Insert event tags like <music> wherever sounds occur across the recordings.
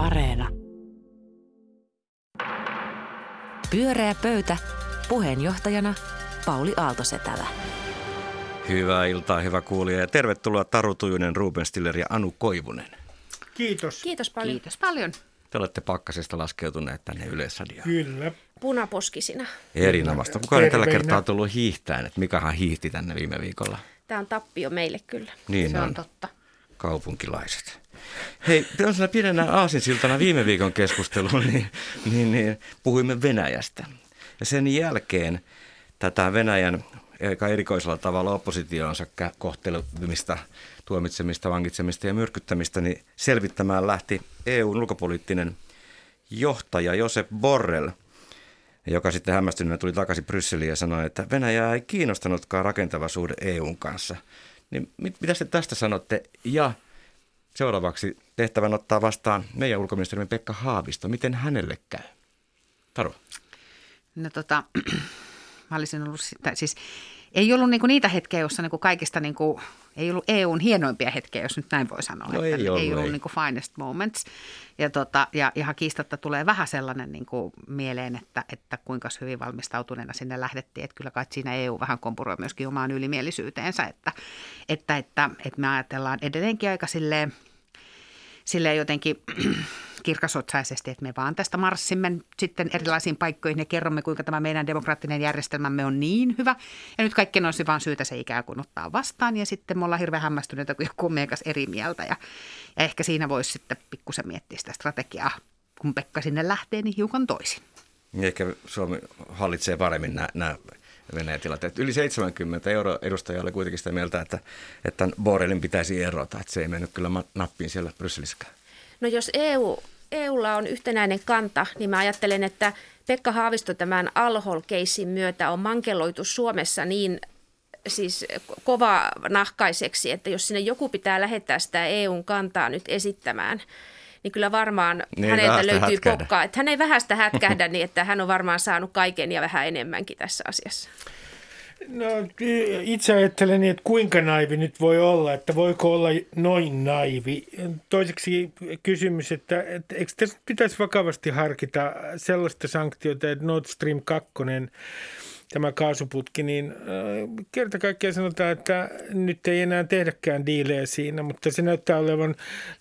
Areena. Pyöreä pöytä. Puheenjohtajana Pauli Aaltosetälä. Hyvää iltaa, hyvä kuulija ja tervetuloa Taru Tujunen, Ruben Stiller ja Anu Koivunen. Kiitos. Kiitos paljon. Kiitos paljon. Te olette pakkasesta laskeutuneet tänne Yleisradioon. Kyllä. Punaposkisina. Erinomaista. Kukaan ei tällä kertaa tullut hiihtäen, että Mikahan hiihti tänne viime viikolla. Tämä on tappio meille kyllä. Niin Se on, on totta. kaupunkilaiset. Hei, tällaisena pienenä aasinsiltana viime viikon keskusteluun, niin, niin, niin puhuimme Venäjästä. Ja sen jälkeen tätä Venäjän aika erikoisella tavalla oppositioonsa kohtelemista, tuomitsemista, vangitsemista ja myrkyttämistä, niin selvittämään lähti EUn ulkopoliittinen johtaja Josep Borrell, joka sitten hämmästyneenä tuli takaisin Brysseliin ja sanoi, että Venäjää ei kiinnostanutkaan rakentava suhde EUn kanssa. Niin mit, mitä te tästä sanotte? Ja seuraavaksi tehtävän ottaa vastaan meidän ulkoministerimme Pekka Haavisto. Miten hänelle käy? Taru. No tota, <clears throat> mä olisin ollut, sitä, siis ei ollut niinku niitä hetkiä, joissa niinku kaikista niinku, ei ollut EUn hienoimpia hetkiä, jos nyt näin voi sanoa. No että ei ollut, ei ollut ei. niinku finest moments. Ja, tota, ja ihan kiistatta tulee vähän sellainen niinku mieleen, että, että kuinka hyvin valmistautuneena sinne lähdettiin. Että kyllä kai siinä EU vähän kompuroi myöskin omaan ylimielisyyteensä, että, että, että, että me ajatellaan edelleenkin aika silleen, silleen jotenkin kirkasotsaisesti, että me vaan tästä marssimme sitten erilaisiin paikkoihin ja kerromme, kuinka tämä meidän demokraattinen järjestelmämme on niin hyvä. Ja nyt kaikkien olisi vaan syytä se ikään kuin ottaa vastaan ja sitten me ollaan hirveän hämmästyneitä, kun joku on eri mieltä. Ja, ja ehkä siinä voisi sitten pikkusen miettiä sitä strategiaa, kun Pekka sinne lähtee, niin hiukan toisin. Niin Ehkä Suomi hallitsee paremmin nämä, nämä Venäjän tilanteet. Yli 70 euro edustajaa oli kuitenkin sitä mieltä, että, että Borrellin pitäisi erota. Että se ei mennyt kyllä nappiin siellä Brysselissäkään. No jos EU, EUlla on yhtenäinen kanta, niin mä ajattelen, että Pekka Haavisto tämän Alhol-keissin myötä on mankeloitu Suomessa niin siis kova nahkaiseksi, että jos sinne joku pitää lähettää sitä EUn kantaa nyt esittämään, niin kyllä varmaan Niin, häneltä löytyy hätkähdä. pokkaa. Että hän ei vähästä hätkähdä, niin että hän on varmaan saanut kaiken ja vähän enemmänkin tässä asiassa. No, itse ajattelen, niin, että kuinka naivi nyt voi olla, että voiko olla noin naivi. Toiseksi kysymys, että, että eikö tässä pitäisi vakavasti harkita sellaista sanktiota, että Nord Stream 2, tämä kaasuputki, niin äh, kerta kaikkiaan sanotaan, että nyt ei enää tehdäkään diilejä siinä, mutta se näyttää olevan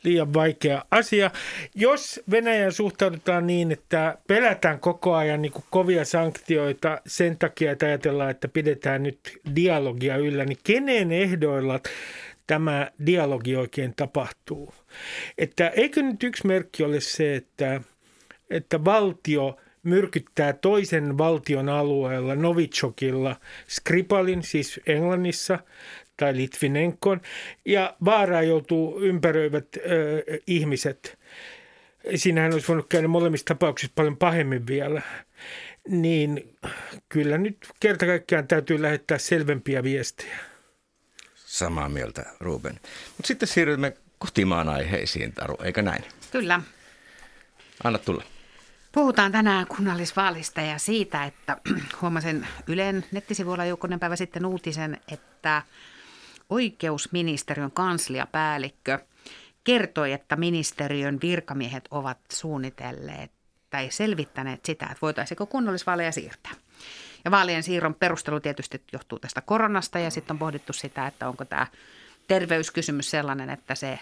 liian vaikea asia. Jos Venäjään suhtaudutaan niin, että pelätään koko ajan niin kovia sanktioita sen takia, että ajatellaan, että pidetään nyt dialogia yllä, niin kenen ehdoilla tämä dialogi oikein tapahtuu? Että eikö nyt yksi merkki ole se, että, että valtio – myrkyttää toisen valtion alueella Novichokilla Skripalin, siis Englannissa, tai Litvinenkon, ja vaaraa joutuu ympäröivät ö, ihmiset. Siinähän olisi voinut käydä molemmissa tapauksissa paljon pahemmin vielä. Niin kyllä nyt kerta kaikkiaan täytyy lähettää selvempiä viestejä. Samaa mieltä, Ruben. Mutta sitten siirrymme kotimaan aiheisiin, Taru, eikö näin? Kyllä. Anna tulla. Puhutaan tänään kunnallisvaalista ja siitä, että <clears throat> huomasin Ylen nettisivuilla jokunen päivä sitten uutisen, että oikeusministeriön kansliapäällikkö kertoi, että ministeriön virkamiehet ovat suunnitelleet tai selvittäneet sitä, että voitaisiinko kunnallisvaaleja siirtää. Ja vaalien siirron perustelu tietysti johtuu tästä koronasta ja sitten on pohdittu sitä, että onko tämä terveyskysymys sellainen, että se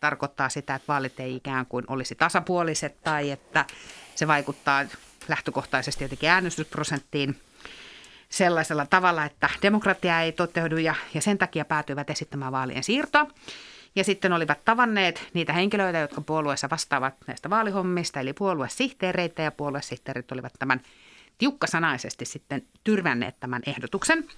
tarkoittaa sitä, että vaalit ei ikään kuin olisi tasapuoliset tai että se vaikuttaa lähtökohtaisesti jotenkin äänestysprosenttiin sellaisella tavalla, että demokratia ei toteudu ja, ja sen takia päätyivät esittämään vaalien siirtoa. Ja sitten olivat tavanneet niitä henkilöitä, jotka puolueessa vastaavat näistä vaalihommista, eli puoluesihteereitä, ja puoluesihteerit olivat tämän tiukkasanaisesti sitten tyrvänneet tämän ehdotuksen.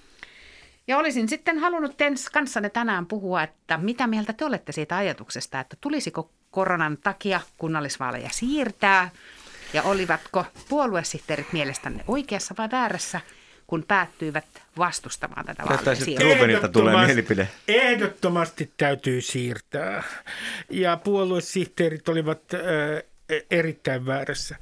Ja olisin sitten halunnut kanssanne tänään puhua, että mitä mieltä te olette siitä ajatuksesta, että tulisiko koronan takia kunnallisvaaleja siirtää, ja olivatko puoluesihteerit mielestänne oikeassa vai väärässä, kun päättyivät vastustamaan tätä vaalien siirtoa? Rubenilta tulee Ehdottomasti- mielipide. Ehdottomasti täytyy siirtää. Ja puoluesihteerit olivat äh, erittäin väärässä.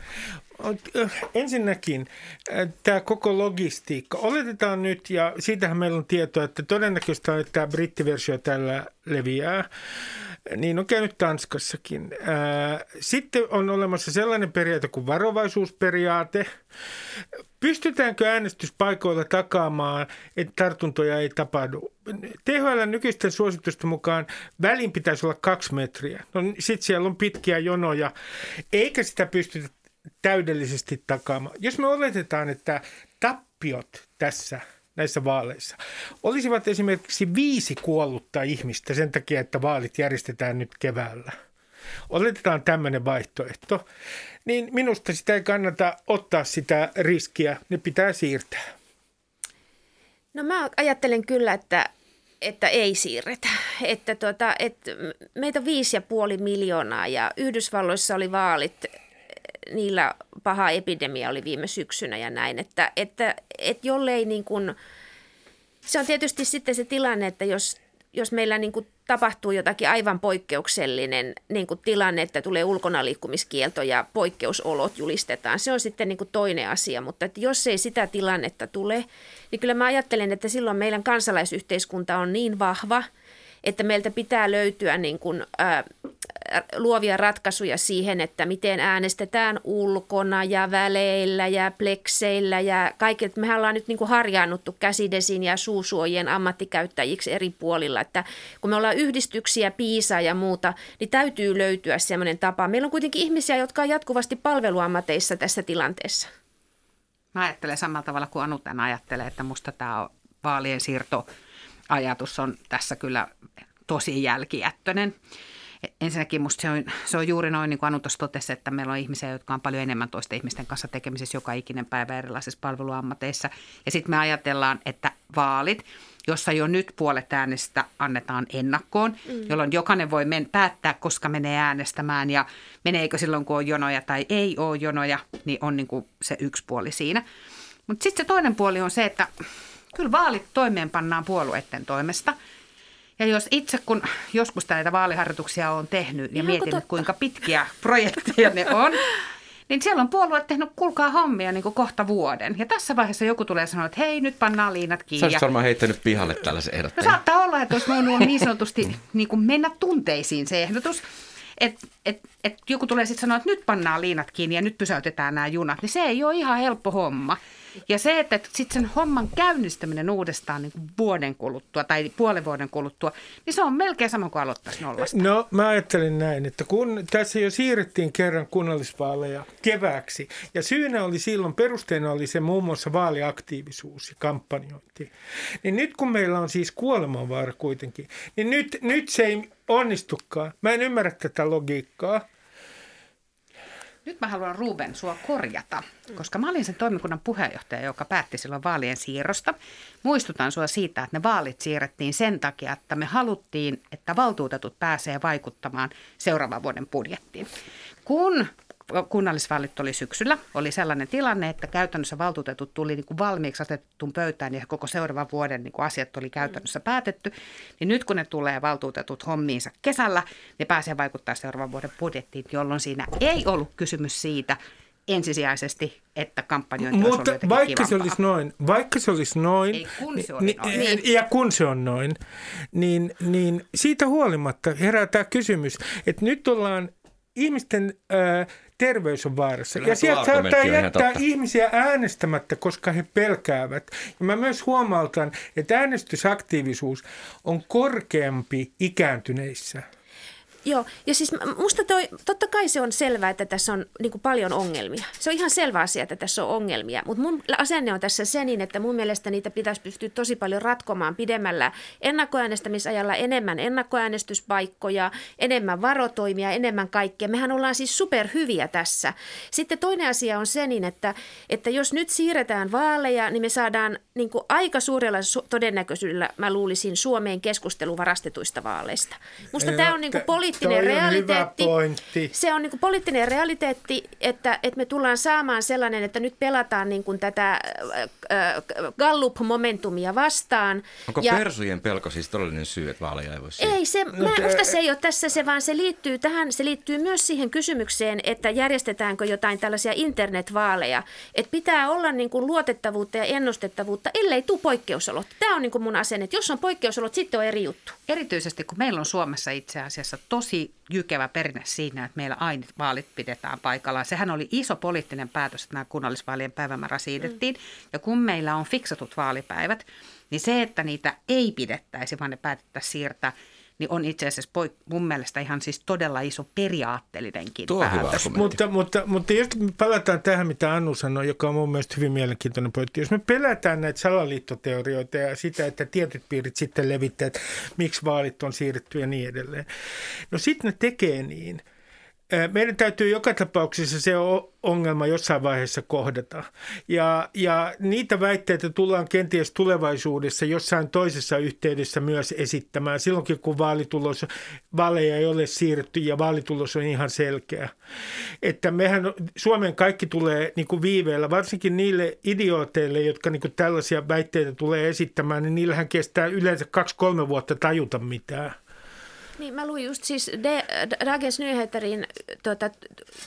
Äh, Ensinnäkin äh, tämä koko logistiikka. Oletetaan nyt, ja siitähän meillä on tietoa, että todennäköistä on, että tämä brittiversio tällä leviää, Niin on käynyt Tanskassakin. Sitten on olemassa sellainen periaate kuin varovaisuusperiaate. Pystytäänkö äänestyspaikoilla takaamaan, että tartuntoja ei tapahdu? THL nykyisten suositusten mukaan välin pitäisi olla kaksi metriä. No sitten siellä on pitkiä jonoja, eikä sitä pystytä täydellisesti takaamaan. Jos me oletetaan, että tappiot tässä näissä vaaleissa olisivat esimerkiksi viisi kuollutta ihmistä sen takia, että vaalit järjestetään nyt keväällä. Oletetaan tämmöinen vaihtoehto, niin minusta sitä ei kannata ottaa sitä riskiä, ne pitää siirtää. No mä ajattelen kyllä, että, että ei siirretä. Että tuota, että meitä on viisi ja puoli miljoonaa ja Yhdysvalloissa oli vaalit niillä paha epidemia oli viime syksynä ja näin, että, että, että jollei niin kuin, se on tietysti sitten se tilanne, että jos, jos meillä niin kuin tapahtuu jotakin aivan poikkeuksellinen niin kuin tilanne, että tulee ulkonaliikkumiskielto ja poikkeusolot julistetaan, se on sitten niin kuin toinen asia, mutta että jos ei sitä tilannetta tule, niin kyllä mä ajattelen, että silloin meidän kansalaisyhteiskunta on niin vahva, että meiltä pitää löytyä niin kuin, ää, luovia ratkaisuja siihen, että miten äänestetään ulkona ja väleillä ja plekseillä ja kaikki. Mehän ollaan nyt niin kuin harjaannuttu käsidesin ja suusuojien ammattikäyttäjiksi eri puolilla, että kun me ollaan yhdistyksiä, piisaa ja muuta, niin täytyy löytyä sellainen tapa. Meillä on kuitenkin ihmisiä, jotka on jatkuvasti palveluammateissa tässä tilanteessa. Mä ajattelen samalla tavalla kuin Anu tämän ajattelee, että musta tämä on vaalien siirto ajatus on tässä kyllä tosi jälkijättöinen ensinnäkin musta se on, se on juuri noin, niin kuin Anu tuossa totesi, että meillä on ihmisiä, jotka on paljon enemmän toisten ihmisten kanssa tekemisissä joka ikinen päivä erilaisissa palveluammateissa. Ja sitten me ajatellaan, että vaalit, jossa jo nyt puolet äänestä annetaan ennakkoon, mm. jolloin jokainen voi men- päättää, koska menee äänestämään ja meneekö silloin, kun on jonoja tai ei ole jonoja, niin on niin kuin se yksi puoli siinä. Mutta sitten se toinen puoli on se, että kyllä vaalit toimeenpannaan puolueiden toimesta – ja jos itse, kun joskus näitä vaaliharjoituksia on tehnyt ja Ihan mietin, totta. kuinka pitkiä <laughs> projekteja ne on, niin siellä on puolueet tehnyt, kulkaa hommia niin kuin kohta vuoden. Ja tässä vaiheessa joku tulee sanoa, että hei, nyt pannaan liinat kiinni. Sä varmaan heittänyt pihalle tällaisen ehdottajan. No, saattaa olla, että olisi voinut niin sanotusti <laughs> niin kuin mennä tunteisiin se ehdotus. Että et, et joku tulee sitten sanoa, että nyt pannaan liinat kiinni ja nyt pysäytetään nämä junat, niin se ei ole ihan helppo homma. Ja se, että sitten sen homman käynnistäminen uudestaan niin kuin vuoden kuluttua tai puolen vuoden kuluttua, niin se on melkein sama kuin aloittaisi nollasta. No mä ajattelin näin, että kun tässä jo siirrettiin kerran kunnallisvaaleja kevääksi ja syynä oli silloin, perusteena oli se muun muassa vaaliaktiivisuus ja kampanjointi, niin nyt kun meillä on siis kuolemanvaara kuitenkin, niin nyt, nyt se ei onnistukaan. Mä en ymmärrä tätä logiikkaa. Nyt mä haluan Ruben sua korjata, koska mä olin sen toimikunnan puheenjohtaja, joka päätti silloin vaalien siirrosta. Muistutan sua siitä, että ne vaalit siirrettiin sen takia, että me haluttiin, että valtuutetut pääsee vaikuttamaan seuraavan vuoden budjettiin. Kun kunnallisvaalit oli syksyllä, oli sellainen tilanne, että käytännössä valtuutetut tuli niin kuin valmiiksi asetettuun pöytään ja koko seuraavan vuoden niin kuin asiat oli käytännössä päätetty. Niin nyt kun ne tulee valtuutetut hommiinsa kesällä, ne pääsee vaikuttaa seuraavan vuoden budjettiin, jolloin siinä ei ollut kysymys siitä, ensisijaisesti, että kampanjointi Mutta olisi vaikka kivampaa. se olisi noin, vaikka se olisi noin, Ei, kun se oli noin. Niin, ja kun se on noin, niin, niin siitä huolimatta herää tämä kysymys, että nyt ollaan ihmisten äh, terveys on vaarassa. Kyllä ja sieltä saattaa jättää ihmisiä äänestämättä, koska he pelkäävät. Ja mä myös huomautan, että äänestysaktiivisuus on korkeampi ikääntyneissä. Joo, ja siis musta toi, totta kai se on selvää, että tässä on niin kuin paljon ongelmia. Se on ihan selvä asia, että tässä on ongelmia, mutta mun asenne on tässä se niin, että mun mielestä niitä pitäisi pystyä tosi paljon ratkomaan pidemmällä ennakkoäänestämisajalla enemmän ennakkoäänestyspaikkoja, enemmän varotoimia, enemmän kaikkea. Mehän ollaan siis superhyviä tässä. Sitten toinen asia on se niin, että, että jos nyt siirretään vaaleja, niin me saadaan niin kuin aika suurella todennäköisyydellä, mä luulisin, Suomeen keskustelu varastetuista vaaleista. Musta tämä on niin kuin poli- poliittinen realiteetti. Se on niin kuin poliittinen realiteetti, että, että me tullaan saamaan sellainen, että nyt pelataan niin kuin tätä äh, äh, Gallup-momentumia vastaan. Onko ja, persujen pelko siis todellinen syy, että vaaleja ei voi Ei, se, no, mä, se ei ole tässä se, vaan se liittyy tähän, se liittyy myös siihen kysymykseen, että järjestetäänkö jotain tällaisia internetvaaleja. Että pitää olla niin kuin luotettavuutta ja ennustettavuutta, ellei tule poikkeusolot. Tämä on niin kuin mun asenne, että jos on poikkeusolot, sitten on eri juttu. Erityisesti kun meillä on Suomessa itse asiassa tosi tosi jykevä perinne siinä, että meillä aina vaalit pidetään paikallaan. Sehän oli iso poliittinen päätös, että nämä kunnallisvaalien päivämäärä siirrettiin. Mm. Ja kun meillä on fiksatut vaalipäivät, niin se, että niitä ei pidettäisi, vaan ne päätettäisiin siirtää – niin on itse asiassa poik- mun mielestä ihan siis todella iso periaatteellinenkin Tuo päätös. Mutta, mutta, mutta jos me palataan tähän, mitä Annu sanoi, joka on mun mielestä hyvin mielenkiintoinen pointti. Jos me pelätään näitä salaliittoteorioita ja sitä, että tietyt piirit sitten levittää, että miksi vaalit on siirretty ja niin edelleen. No sitten ne tekee niin – meidän täytyy joka tapauksessa se ongelma jossain vaiheessa kohdata. Ja, ja niitä väitteitä tullaan kenties tulevaisuudessa jossain toisessa yhteydessä myös esittämään, silloinkin kun vaalitulos, vaaleja ei ole siirretty ja vaalitulos on ihan selkeä. Että mehän, Suomen kaikki tulee niin kuin viiveellä, varsinkin niille idiooteille, jotka niin kuin tällaisia väitteitä tulee esittämään, niin niillähän kestää yleensä kaksi-kolme vuotta tajuta mitään. Niin, mä luin just siis De, Dagens Nyheterin tuota,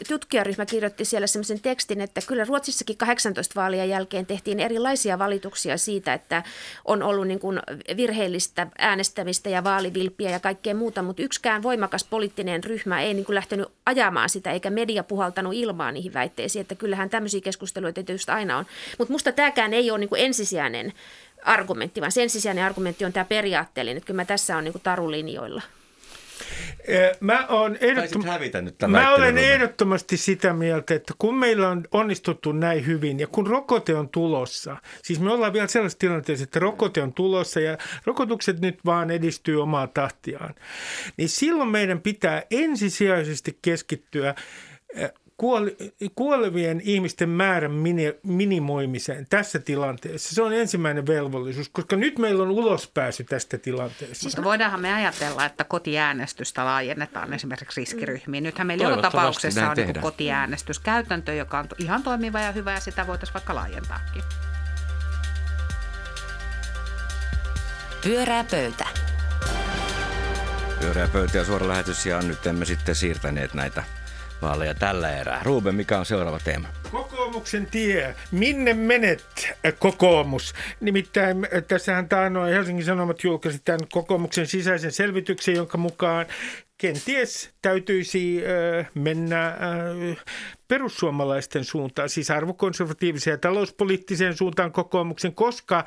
tutkijaryhmä kirjoitti siellä sellaisen tekstin, että kyllä Ruotsissakin 18 vaalien jälkeen tehtiin erilaisia valituksia siitä, että on ollut niin kuin virheellistä äänestämistä ja vaalivilppiä ja kaikkea muuta, mutta yksikään voimakas poliittinen ryhmä ei niin kuin lähtenyt ajamaan sitä, eikä media puhaltanut ilmaa niihin väitteisiin, että kyllähän tämmöisiä keskusteluita tietysti aina on. Mutta musta tämäkään ei ole niin kuin ensisijainen argumentti, vaan se ensisijainen argumentti on tämä periaatteellinen, että kyllä mä tässä on niin tarulinjoilla. Mä, on ehdottom... Mä olen ehdottomasti sitä mieltä, että kun meillä on onnistuttu näin hyvin ja kun rokote on tulossa, siis me ollaan vielä sellaisessa tilanteessa, että rokote on tulossa ja rokotukset nyt vaan edistyy omaa tahtiaan, niin silloin meidän pitää ensisijaisesti keskittyä kuolevien ihmisten määrän minimoimiseen tässä tilanteessa. Se on ensimmäinen velvollisuus, koska nyt meillä on ulospääsy tästä tilanteesta. Mutta voidaanhan me ajatella, että kotiäänestystä laajennetaan esimerkiksi riskiryhmiin. Nythän meillä joka tapauksessa on niin kotiäänestyskäytäntö, joka on ihan toimiva ja hyvä ja sitä voitaisiin vaikka laajentaakin. Pyörää pöytä. Pyörää pöytä ja suora lähetys ja nyt emme sitten siirtäneet näitä vaaleja tällä erää. Ruben, mikä on seuraava teema? Kokoomuksen tie. Minne menet, kokoomus? Nimittäin äh, tässähän taannoin Helsingin Sanomat julkaisi tämän kokoomuksen sisäisen selvityksen, jonka mukaan kenties täytyisi äh, mennä äh, perussuomalaisten suuntaan, siis arvokonservatiiviseen ja talouspoliittiseen suuntaan kokoomuksen, koska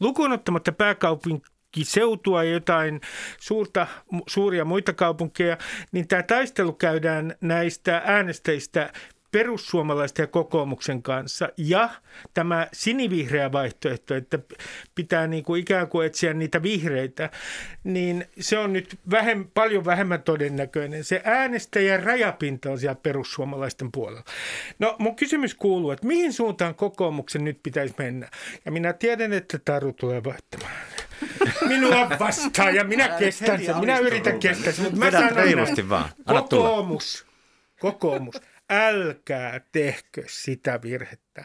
lukunottamatta pääkaupungin seutua ja jotain suurta, suuria muita kaupunkeja, niin tämä taistelu käydään näistä äänestäjistä perussuomalaisten ja kokoomuksen kanssa ja tämä sinivihreä vaihtoehto, että pitää niin kuin ikään kuin etsiä niitä vihreitä, niin se on nyt vähem, paljon vähemmän todennäköinen. Se äänestäjän rajapinta on siellä perussuomalaisten puolella. No mun kysymys kuuluu, että mihin suuntaan kokoomuksen nyt pitäisi mennä? Ja minä tiedän, että Taru tulee vaihtamaan minua vastaan ja minä kestän sen. Minä yritän kestää sen, mutta mä sanon reilusti vaan. Anna kokoomus, kokoomus, älkää tehkö sitä virhettä,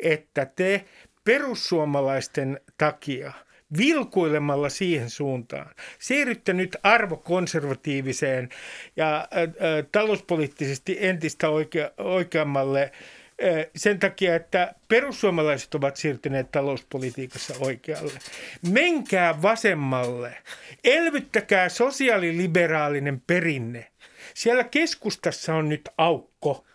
että te perussuomalaisten takia vilkuilemalla siihen suuntaan. Siirrytte nyt arvokonservatiiviseen ja ä, ä, talouspoliittisesti entistä oikea, oikeammalle sen takia, että perussuomalaiset ovat siirtyneet talouspolitiikassa oikealle. Menkää vasemmalle. Elvyttäkää sosiaaliliberaalinen perinne. Siellä keskustassa on nyt aukko.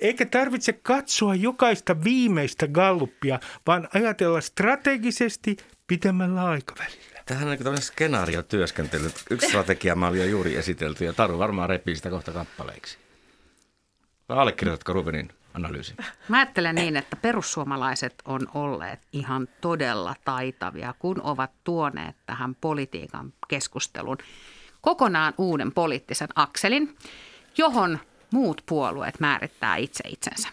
Eikä tarvitse katsoa jokaista viimeistä galluppia, vaan ajatella strategisesti pitemmällä aikavälillä. Tähän on tämmöinen skenaariotyöskentely. Yksi strategia mä jo juuri esitelty ja Taru varmaan repii sitä kohta kappaleiksi. Allekirjoitatko Rubenin analyysin? Mä ajattelen niin, että perussuomalaiset on olleet ihan todella taitavia, kun ovat tuoneet tähän politiikan keskustelun kokonaan uuden poliittisen akselin, johon muut puolueet määrittää itse itsensä.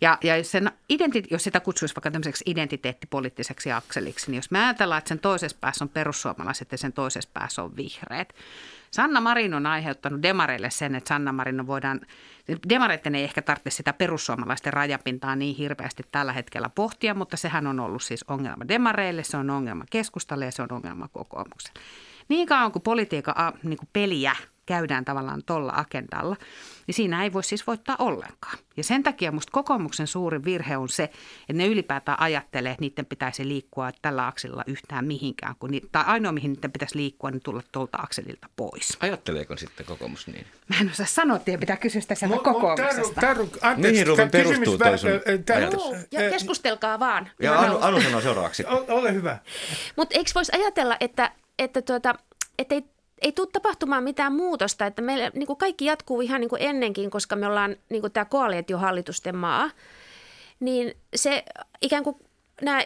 Ja, ja sen identi- jos sitä kutsuisi vaikka tämmöiseksi identiteettipoliittiseksi akseliksi, niin jos me ajatellaan, että sen toisessa päässä on perussuomalaiset ja sen toisessa päässä on vihreät. Sanna Marin on aiheuttanut demareille sen, että Sanna Marin voidaan, demareiden ei ehkä tarvitse sitä perussuomalaisten rajapintaa niin hirveästi tällä hetkellä pohtia, mutta sehän on ollut siis ongelma demareille, se on ongelma keskustalle ja se on ongelma kokoomukselle. Niin kauan kuin politiikan niin kuin peliä käydään tavallaan tuolla agendalla, niin siinä ei voi siis voittaa ollenkaan. Ja sen takia musta kokoomuksen suurin virhe on se, että ne ylipäätään ajattelee, että niiden pitäisi liikkua tällä akselilla yhtään mihinkään. Kun ni, tai ainoa, mihin niiden pitäisi liikkua, niin tulla tuolta akselilta pois. Ajatteleeko sitten kokoomus niin? Mä en osaa sanoa, että pitää kysyä sitä sieltä kokoomuksesta. Taru, anteeksi, Mihin Ruben perustuu toi sun ja keskustelkaa vaan. Ja Anu. Anu sanoo seuraavaksi. O- Ole hyvä. Mutta eikö voisi ajatella, että, että, tuota, että ei, ei tule tapahtumaan mitään muutosta, että meillä niin kuin kaikki jatkuu ihan niin kuin ennenkin, koska me ollaan niin kuin tämä koalitiohallitusten maa, niin se ikään kuin nämä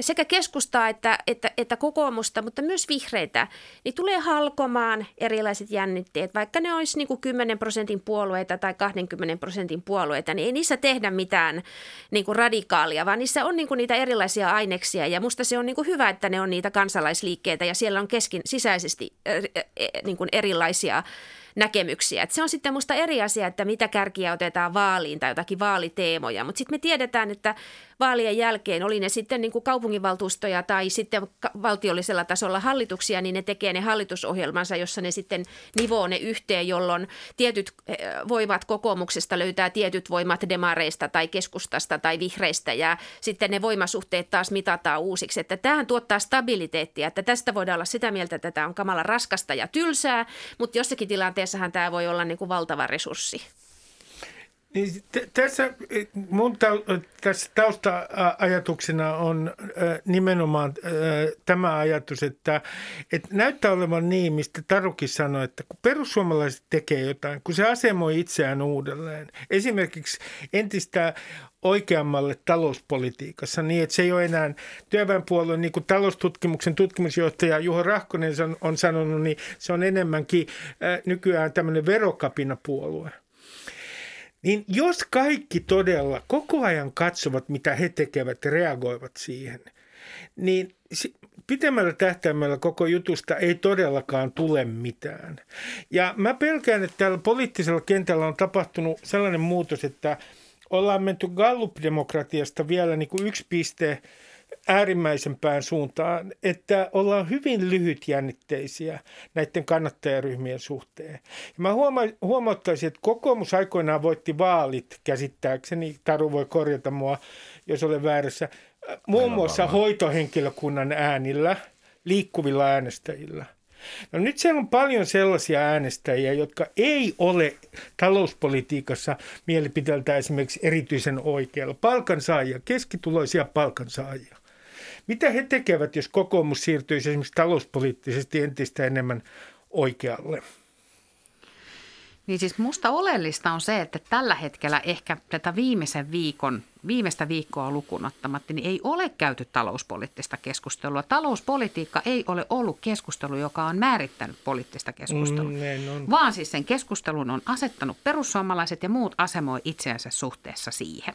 sekä keskustaa että, että, että kokoomusta, mutta myös vihreitä, niin tulee halkomaan erilaiset jännitteet. Vaikka ne olisi niin kuin 10 prosentin puolueita tai 20 prosentin puolueita, niin ei niissä tehdä mitään niin kuin radikaalia, vaan niissä on niin kuin niitä erilaisia aineksia. Ja musta se on niin kuin hyvä, että ne on niitä kansalaisliikkeitä ja siellä on keskin sisäisesti äh, niin kuin erilaisia näkemyksiä. Et se on sitten musta eri asia, että mitä kärkiä otetaan vaaliin tai jotakin vaaliteemoja, mutta sitten me tiedetään, että vaalien jälkeen, oli ne sitten niin kuin kaupunginvaltuustoja tai sitten valtiollisella tasolla hallituksia, niin ne tekee ne hallitusohjelmansa, jossa ne sitten nivoo ne yhteen, jolloin tietyt eh, voimat kokoomuksesta löytää tietyt voimat demareista tai keskustasta tai vihreistä ja sitten ne voimasuhteet taas mitataan uusiksi. Että tämähän tuottaa stabiliteettia, että tästä voidaan olla sitä mieltä, että tämä on kamala raskasta ja tylsää, mutta jossakin tilanteessahan tämä voi olla niin kuin valtava resurssi. Niin t- tässä mun tau- tässä tausta-ajatuksena on äh, nimenomaan äh, tämä ajatus, että, että näyttää olevan niin, mistä Tarukin sanoi, että kun perussuomalaiset tekee jotain, kun se asemoi itseään uudelleen, esimerkiksi entistä oikeammalle talouspolitiikassa niin, että se ei ole enää työväenpuolueen, niin kuin taloustutkimuksen tutkimusjohtaja Juho Rahkonen on- on sanonut, niin se on enemmänkin äh, nykyään tämmöinen verokapinapuolue. Niin jos kaikki todella koko ajan katsovat, mitä he tekevät ja reagoivat siihen, niin pitemmällä tähtäimellä koko jutusta ei todellakaan tule mitään. Ja mä pelkään, että täällä poliittisella kentällä on tapahtunut sellainen muutos, että ollaan menty Gallup-demokratiasta vielä niin kuin yksi piste äärimmäisempään suuntaan, että ollaan hyvin lyhytjännitteisiä näiden kannattajaryhmien suhteen. Ja mä huoma- huomauttaisin, että kokoomus aikoinaan voitti vaalit käsittääkseni, Taru voi korjata mua, jos olen väärässä, muun muassa hoitohenkilökunnan äänillä, liikkuvilla äänestäjillä. No nyt siellä on paljon sellaisia äänestäjiä, jotka ei ole talouspolitiikassa mielipiteeltä esimerkiksi erityisen oikealla. Palkansaajia, keskituloisia palkansaajia. Mitä he tekevät, jos kokoomus siirtyisi esimerkiksi talouspoliittisesti entistä enemmän oikealle? Niin siis musta oleellista on se, että tällä hetkellä ehkä tätä viimeisen viikon, viimeistä viikkoa lukuun ottamatta, niin ei ole käyty talouspoliittista keskustelua. Talouspolitiikka ei ole ollut keskustelu, joka on määrittänyt poliittista keskustelua. Mm. Vaan siis sen keskustelun on asettanut perussuomalaiset ja muut asemoi itseänsä suhteessa siihen.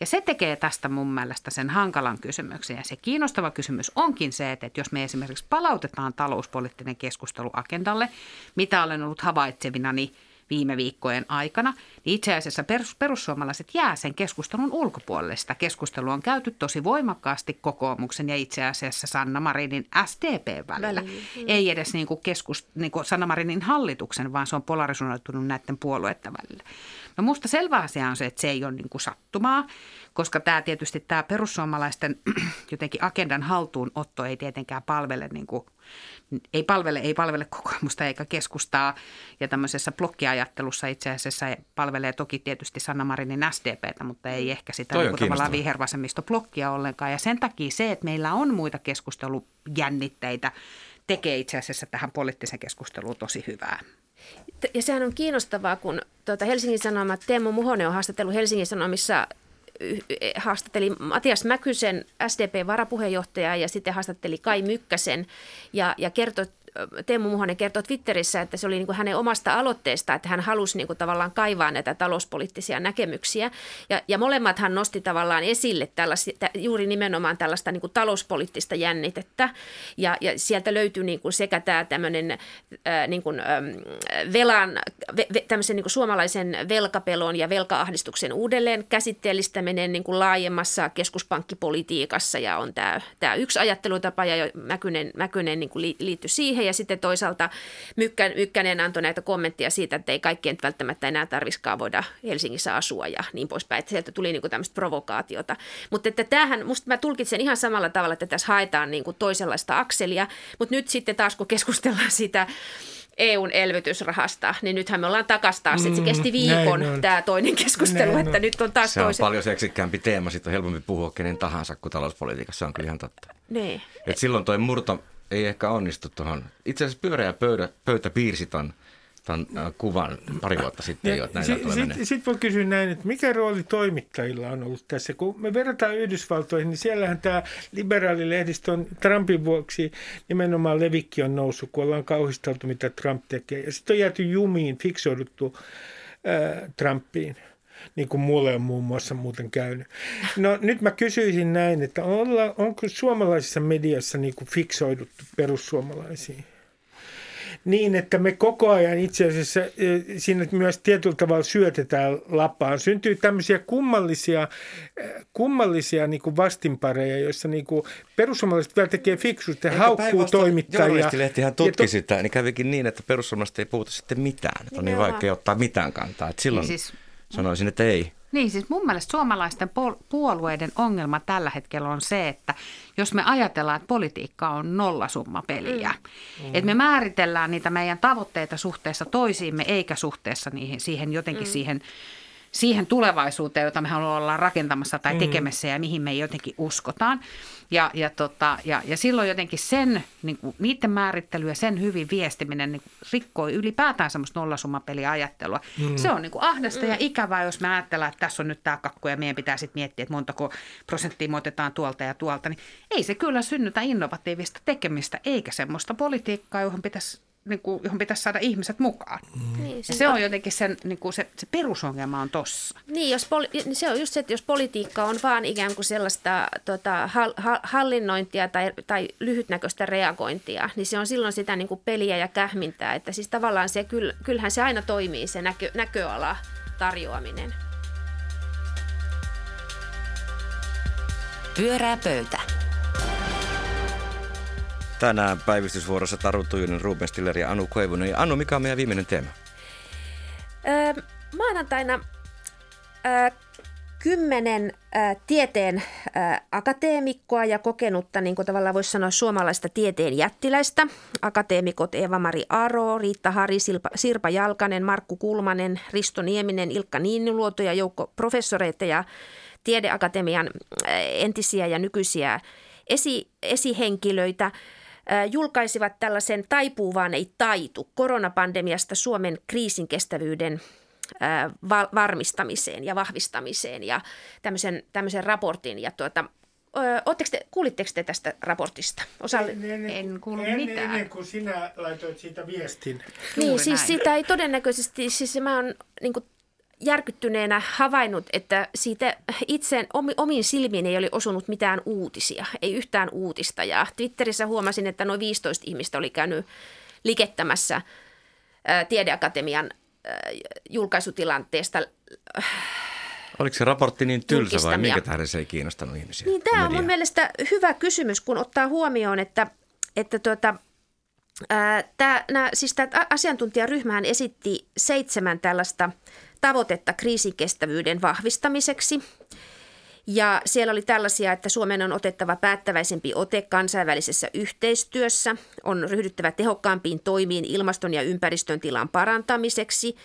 Ja se tekee tästä mun mielestä sen hankalan kysymyksen. Ja se kiinnostava kysymys onkin se, että jos me esimerkiksi palautetaan talouspoliittinen keskustelu agendalle, mitä olen ollut havaitsevinani viime viikkojen aikana, niin itse asiassa perus, perussuomalaiset jää sen keskustelun ulkopuolelle. Sitä keskustelua on käyty tosi voimakkaasti kokoomuksen ja itse asiassa Sanna Marinin SDP välillä. Ei edes niin kuin keskus, niin kuin Sanna Marinin hallituksen, vaan se on polarisoitunut näiden puolueiden välillä. No musta selvä asia on se, että se ei ole niin kuin sattumaa, koska tämä tietysti tämä perussuomalaisten <clears throat> jotenkin agendan haltuunotto ei tietenkään palvele niin kuin, ei palvele, ei palvele kokoomusta eikä keskustaa. Ja tämmöisessä blokkiajattelussa itse asiassa palvelee toki tietysti Sanna Marinin SDPtä, mutta ei ehkä sitä niin tavallaan kiinnostavaa. vihervasemmistoblokkia ollenkaan. Ja sen takia se, että meillä on muita keskustelujännitteitä, tekee itse asiassa tähän poliittiseen keskusteluun tosi hyvää. Ja sehän on kiinnostavaa, kun tuota Helsingin Sanomat, Teemu Muhonen on haastatellut Helsingin Sanomissa y- haastatteli Matias Mäkysen, SDP-varapuheenjohtaja, ja sitten haastatteli Kai Mykkäsen, ja, ja kertoi, Teemu Muhonen kertoi Twitterissä, että se oli niin kuin hänen omasta aloitteesta, että hän halusi niin kuin tavallaan kaivaa näitä talouspoliittisia näkemyksiä. Ja, ja molemmathan nosti tavallaan esille tällaista, juuri nimenomaan tällaista niin kuin talouspoliittista jännitettä. Ja, ja sieltä löytyy niin kuin sekä tämä tämmöinen niin kuin, velan, ve, ve, tämmöisen niin kuin suomalaisen velkapelon ja velkaahdistuksen uudelleen käsitteellistäminen niin kuin laajemmassa keskuspankkipolitiikassa. Ja on tämä, tämä yksi ajattelutapa, ja Mäkynen, Mäkynen niin kuin li- liittyi siihen. Siihen ja sitten toisaalta Mykkän, Mykkänen antoi näitä kommentteja siitä, että ei kaikkien välttämättä enää tarviskaan voida Helsingissä asua ja niin poispäin. Että sieltä tuli niin kuin tämmöistä provokaatiota. Mutta että tämähän, musta mä tulkitsen ihan samalla tavalla, että tässä haetaan niin kuin toisenlaista akselia, mutta nyt sitten taas kun keskustellaan sitä EUn elvytysrahasta, niin nythän me ollaan takaisin taas, että se kesti Mm, viikon näin on. tämä toinen keskustelu, Näin että on. nyt on taas Se on toisen. paljon seksikkäämpi teema, siitä on helpompi puhua kenen tahansa kuin talouspolitiikassa, se on kyllä ihan totta. Niin. Et silloin toi murto ei ehkä onnistu tuohon. Itse asiassa pyöreä pöydä, pöytä piirsi ton, ton äh, kuvan pari vuotta sitten jo, Sitten sit, menee. sit voi kysyä näin, että mikä rooli toimittajilla on ollut tässä? Kun me verrataan Yhdysvaltoihin, niin siellähän tämä liberaalilehdistö on Trumpin vuoksi nimenomaan levikki on noussut, kun ollaan kauhisteltu, mitä Trump tekee. Ja sitten on jääty jumiin, fiksoiduttu ää, Trumpiin niin kuin mulle on muun muassa muuten käynyt. No nyt mä kysyisin näin, että olla, onko suomalaisessa mediassa niin kuin fiksoiduttu perussuomalaisiin? Niin, että me koko ajan itse asiassa eh, siinä myös tietyllä tavalla syötetään lapaan. Syntyy tämmöisiä kummallisia, eh, kummallisia niin kuin vastinpareja, joissa niin kuin perussuomalaiset vielä tekee fiksusti, Eikö haukkuu toimittajia. Journalistilehtihän tutki Ja to- sitä, niin kävikin niin, että perussuomalaiset ei puhuta sitten mitään. Että on niin vaikea ottaa mitään kantaa. Että silloin Niin siis- sanoisin, että ei. Niin siis mun mielestä suomalaisten puolueiden ongelma tällä hetkellä on se, että jos me ajatellaan, että politiikka on nollasummapeliä, mm. että me määritellään niitä meidän tavoitteita suhteessa toisiimme eikä suhteessa niihin, siihen jotenkin mm. siihen siihen tulevaisuuteen, jota me ollaan rakentamassa tai tekemässä ja mihin me jotenkin uskotaan. Ja, ja, tota, ja, ja silloin jotenkin sen, niin kuin, niiden määrittely ja sen hyvin viestiminen niin kuin, rikkoi ylipäätään semmoista nollasummapeliajattelua. Mm. Se on niin kuin ahdasta mm. ja ikävää, jos me ajatellaan, että tässä on nyt tämä kakku ja meidän pitää sitten miettiä, että montako prosenttia me otetaan tuolta ja tuolta. Niin ei se kyllä synnytä innovatiivista tekemistä eikä semmoista politiikkaa, johon pitäisi niin kuin, johon pitäisi saada ihmiset mukaan. Niin, Ja se on jotenkin sen, niin kuin se, se perusongelma on tossa. Niin, jos poli- niin se on just se, että jos politiikka on vaan ikään kuin sellaista tota, hal- hal- hallinnointia tai, tai lyhytnäköistä reagointia, niin se on silloin sitä niin kuin peliä ja kähmintää. Että siis tavallaan se, kyll, kyllähän se aina toimii, se näkö, näköala tarjoaminen. Pyörää pöytä. Tänään päivystysvuorossa Taru Tujunen, Ruben Stiller ja Anu Koivunen. Ja Anu, mikä on meidän viimeinen teema? Öö, maanantaina öö, kymmenen öö, tieteen öö, akateemikkoa ja kokenutta, niin kuin tavallaan voisi sanoa suomalaista tieteen jättiläistä. Akateemikot Eva-Mari Aro, Riitta Hari, Silpa, Sirpa Jalkanen, Markku Kulmanen, Risto Nieminen, Ilkka Niiniluoto ja joukko professoreita ja tiedeakatemian öö, entisiä ja nykyisiä esi, esihenkilöitä julkaisivat tällaisen Taipuu vaan ei taitu koronapandemiasta Suomen kriisinkestävyyden varmistamiseen ja vahvistamiseen ja tämmöisen, tämmöisen raportin. Ja tuota, ootteko te, kuulitteko te tästä raportista? Osalle... En kuullut ennen, mitään. Ennen kuin sinä laitoit siitä viestin. Niin, Juuri siis näin. siitä ei todennäköisesti, siis mä oon niin kuin järkyttyneenä havainnut, että siitä itse omi- omiin silmiin ei ole osunut mitään uutisia, ei yhtään uutista. Ja Twitterissä huomasin, että noin 15 ihmistä oli käynyt likettämässä Tiedeakatemian julkaisutilanteesta. Oliko se raportti niin tylsä vai minkä tähden se ei kiinnostanut ihmisiä? Niin tämä on mun mielestä hyvä kysymys, kun ottaa huomioon, että, että tuota, ää, tää, nää, siis tämä asiantuntijaryhmähän esitti seitsemän tällaista tavoitetta kriisinkestävyyden vahvistamiseksi. Ja siellä oli tällaisia, että Suomen on otettava päättäväisempi ote kansainvälisessä yhteistyössä, on ryhdyttävä tehokkaampiin toimiin ilmaston ja ympäristön tilan parantamiseksi,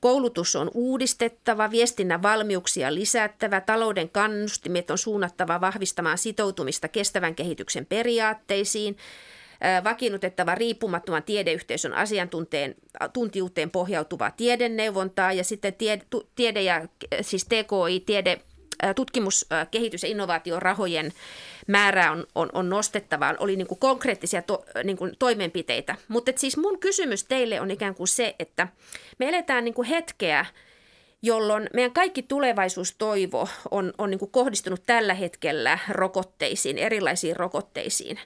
koulutus on uudistettava, viestinnän valmiuksia lisättävä, talouden kannustimet on suunnattava vahvistamaan sitoutumista kestävän kehityksen periaatteisiin, vakiinnutettava riippumattoman tiedeyhteisön asiantuntijuuteen pohjautuvaa tiedeneuvontaa ja sitten tiede, tiede ja siis TKI, tiede, tutkimus, kehitys- ja innovaatiorahojen määrää on, on, on nostettava. Oli niin kuin konkreettisia to, niin kuin toimenpiteitä. Mutta siis mun kysymys teille on ikään kuin se, että me eletään niin kuin hetkeä, jolloin meidän kaikki tulevaisuustoivo on, on niin kuin kohdistunut tällä hetkellä rokotteisiin, erilaisiin rokotteisiin.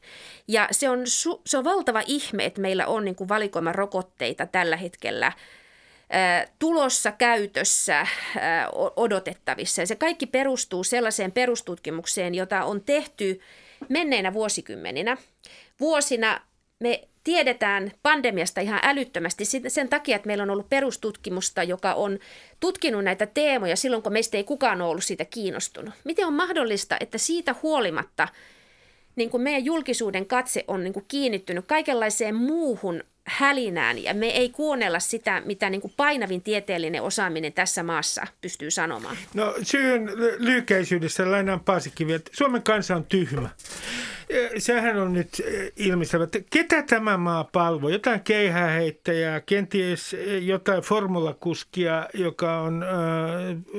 Ja se on, su, se on valtava ihme, että meillä on niin kuin valikoima rokotteita tällä hetkellä tulossa, käytössä, odotettavissa. Ja se kaikki perustuu sellaiseen perustutkimukseen, jota on tehty menneinä vuosikymmeninä. Vuosina me tiedetään pandemiasta ihan älyttömästi sen takia, että meillä on ollut perustutkimusta, joka on tutkinut näitä teemoja silloin, kun meistä ei kukaan ole ollut siitä kiinnostunut. Miten on mahdollista, että siitä huolimatta niin kuin meidän julkisuuden katse on niin kuin kiinnittynyt kaikenlaiseen muuhun hälinään ja me ei kuunnella sitä, mitä niin kuin painavin tieteellinen osaaminen tässä maassa pystyy sanomaan. No syyn lyykeisyydessä lainaan Paasikivi, että Suomen kansa on tyhmä. Sehän on nyt ilmiselvä, että ketä tämä maa palvoo? Jotain keihääheittäjää, kenties jotain formulakuskia, joka on äh,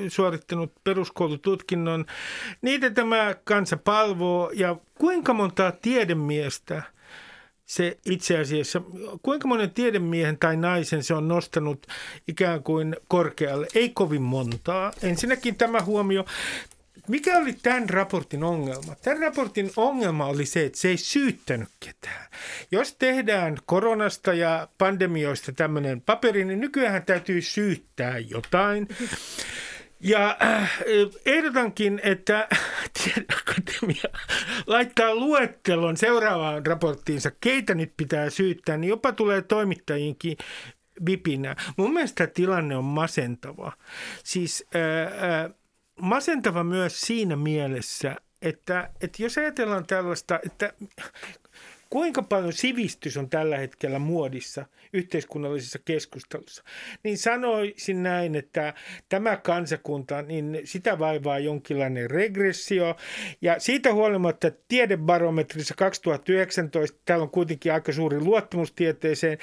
suorittanut peruskoulututkinnon. Niitä tämä kansa palvoo ja kuinka montaa tiedemiestä – se itse asiassa, kuinka monen tiedemiehen tai naisen se on nostanut ikään kuin korkealle? Ei kovin montaa. Ensinnäkin tämä huomio. Mikä oli tämän raportin ongelma? Tämän raportin ongelma oli se, että se ei syyttänyt ketään. Jos tehdään koronasta ja pandemioista tämmöinen paperi, niin nykyään täytyy syyttää jotain. Ja äh, ehdotankin, että <laughs> Tiedeakatemia laittaa luettelon seuraavaan raporttiinsa, keitä nyt pitää syyttää, niin jopa tulee toimittajiinkin vipinä. Mun mielestä tilanne on masentava. Siis äh, äh, masentava myös siinä mielessä, että, että jos ajatellaan tällaista, että kuinka paljon sivistys on tällä hetkellä muodissa yhteiskunnallisessa keskustelussa, niin sanoisin näin, että tämä kansakunta, niin sitä vaivaa jonkinlainen regressio. Ja siitä huolimatta tiedebarometrissa 2019, täällä on kuitenkin aika suuri luottamustieteeseen,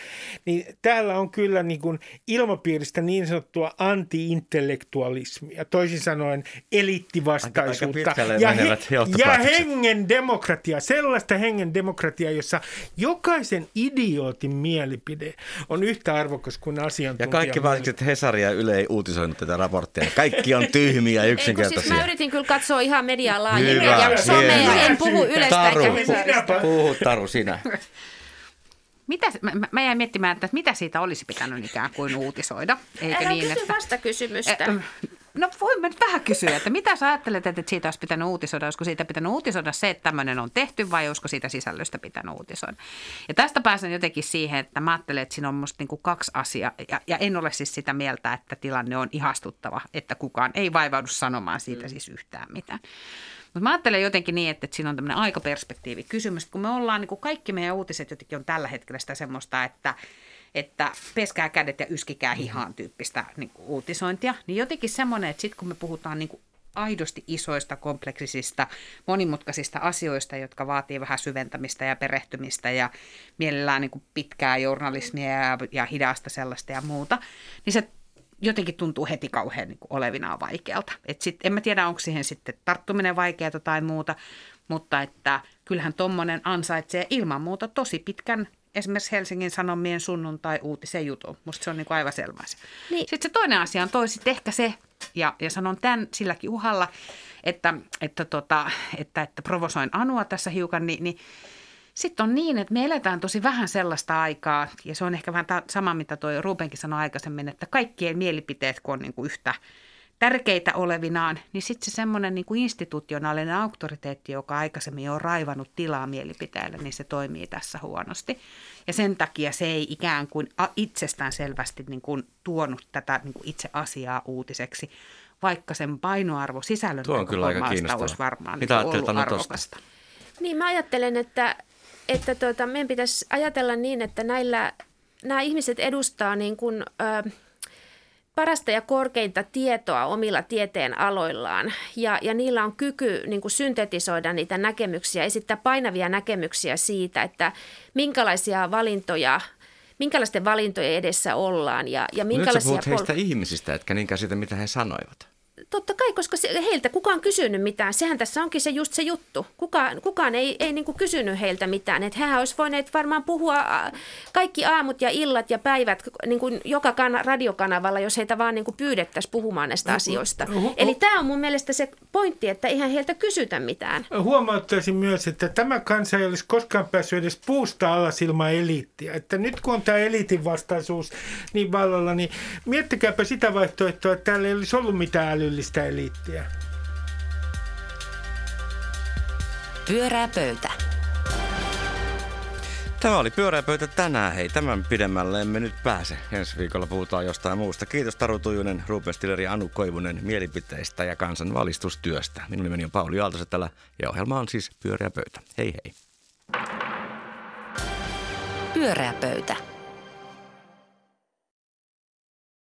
niin täällä on kyllä niin kuin ilmapiiristä niin sanottua anti-intellektualismia, toisin sanoen eliittivastaisuutta. Aika, aika ja, he, ja hengen demokratia, sellaista hengen demokratiaa, jossa jokaisen idiootin mielipide on yhtä arvokas kuin asiantuntija. Ja kaikki varsinkin Hesari ja Yle ei uutisoinut tätä raporttia. Kaikki on tyhmiä yksinkertaisia. Ei, siis mä yritin kyllä katsoa ihan mediaa laajemmin ja somea, en puhu Ylestä Taru, eikä Hesarista. Puhu Taru sinä. Mitä, mä, mä jäin miettimään, että mitä siitä olisi pitänyt ikään kuin uutisoida. Eikä Älä niin, kysy että, vastakysymystä. No voin nyt vähän kysyä, että mitä sä ajattelet, että siitä olisi pitänyt uutisoida? Olisiko siitä pitänyt uutisoida se, että tämmöinen on tehty vai olisiko siitä sisällöstä pitänyt uutisoida? Ja tästä pääsen jotenkin siihen, että mä ajattelen, että siinä on musta niin kuin kaksi asiaa. Ja, ja en ole siis sitä mieltä, että tilanne on ihastuttava, että kukaan ei vaivaudu sanomaan siitä siis yhtään mitään. Mutta mä ajattelen jotenkin niin, että, siinä on tämmöinen aikaperspektiivi kysymys. Kun me ollaan, niin kuin kaikki meidän uutiset jotenkin on tällä hetkellä sitä semmoista, että – että peskää kädet ja yskikää hihaan tyyppistä niin kuin uutisointia, niin jotenkin semmoinen, että sitten kun me puhutaan niin kuin aidosti isoista, kompleksisista, monimutkaisista asioista, jotka vaatii vähän syventämistä ja perehtymistä ja mielellään niin kuin pitkää journalismia ja, ja hidasta sellaista ja muuta, niin se jotenkin tuntuu heti kauhean niin olevinaan vaikealta. Et sit, en mä tiedä, onko siihen sitten tarttuminen vaikeaa tai muuta, mutta että kyllähän tuommoinen ansaitsee ilman muuta tosi pitkän esimerkiksi Helsingin Sanomien sunnuntai-uutisen jutun. Musta se on niin kuin aivan selvä asia. Niin. Sitten se toinen asia on toisit ehkä se, ja, ja sanon tämän silläkin uhalla, että, että, tota, että, että provosoin Anua tässä hiukan, niin, niin sitten on niin, että me eletään tosi vähän sellaista aikaa, ja se on ehkä vähän sama, mitä tuo Rubenkin sanoi aikaisemmin, että kaikkien mielipiteet, kun on niin kuin yhtä tärkeitä olevinaan, niin sitten se semmoinen niin institutionaalinen auktoriteetti, joka aikaisemmin on raivannut tilaa mielipiteelle, niin se toimii tässä huonosti. Ja sen takia se ei ikään kuin itsestään selvästi niin kuin tuonut tätä niin kuin itse asiaa uutiseksi, vaikka sen painoarvo sisällön Tuo on kyllä aika olisi varmaan Mitä niin ollut arvokasta. Niin mä ajattelen, että, että tuota, meidän pitäisi ajatella niin, että näillä, nämä ihmiset edustaa niin kuin, ö, parasta ja korkeinta tietoa omilla tieteen aloillaan ja, ja niillä on kyky niin kuin syntetisoida niitä näkemyksiä, esittää painavia näkemyksiä siitä, että minkälaisia valintoja minkälaisten valintojen edessä ollaan ja, ja minkälaisia... Nyt sä puhut heistä pol- ihmisistä, etkä niinkään siitä, mitä he sanoivat. Totta kai, koska se, heiltä kukaan kysynyt mitään. Sehän tässä onkin se just se juttu. Kukaan, kukaan ei, ei niin kysynyt heiltä mitään. Että hehän olisi voineet varmaan puhua kaikki aamut ja illat ja päivät niin kuin joka kan- radiokanavalla, jos heitä vaan niin pyydettäisiin puhumaan näistä asioista. Eli tämä on mun mielestä se pointti, että eihän heiltä kysytä mitään. Huomauttaisin myös, että tämä kansa ei olisi koskaan päässyt edes puusta alas ilman eliittiä. Että nyt kun on tämä eliitin vastaisuus niin vallalla, niin miettikääpä sitä vaihtoehtoa, että täällä ei olisi ollut mitään älyllistä todellista eliittiä. Pyörää pöytä. Tämä oli pyöreä pöytä tänään. Hei, tämän pidemmälle emme nyt pääse. Ensi viikolla puhutaan jostain muusta. Kiitos Taru Tujunen, Ruben Stiller ja Anu Koivunen mielipiteistä ja kansan valistustyöstä. Minun nimeni on Pauli Aaltosetälä ja ohjelma on siis Pyöreä pöytä. Hei hei. Pyöreä pöytä.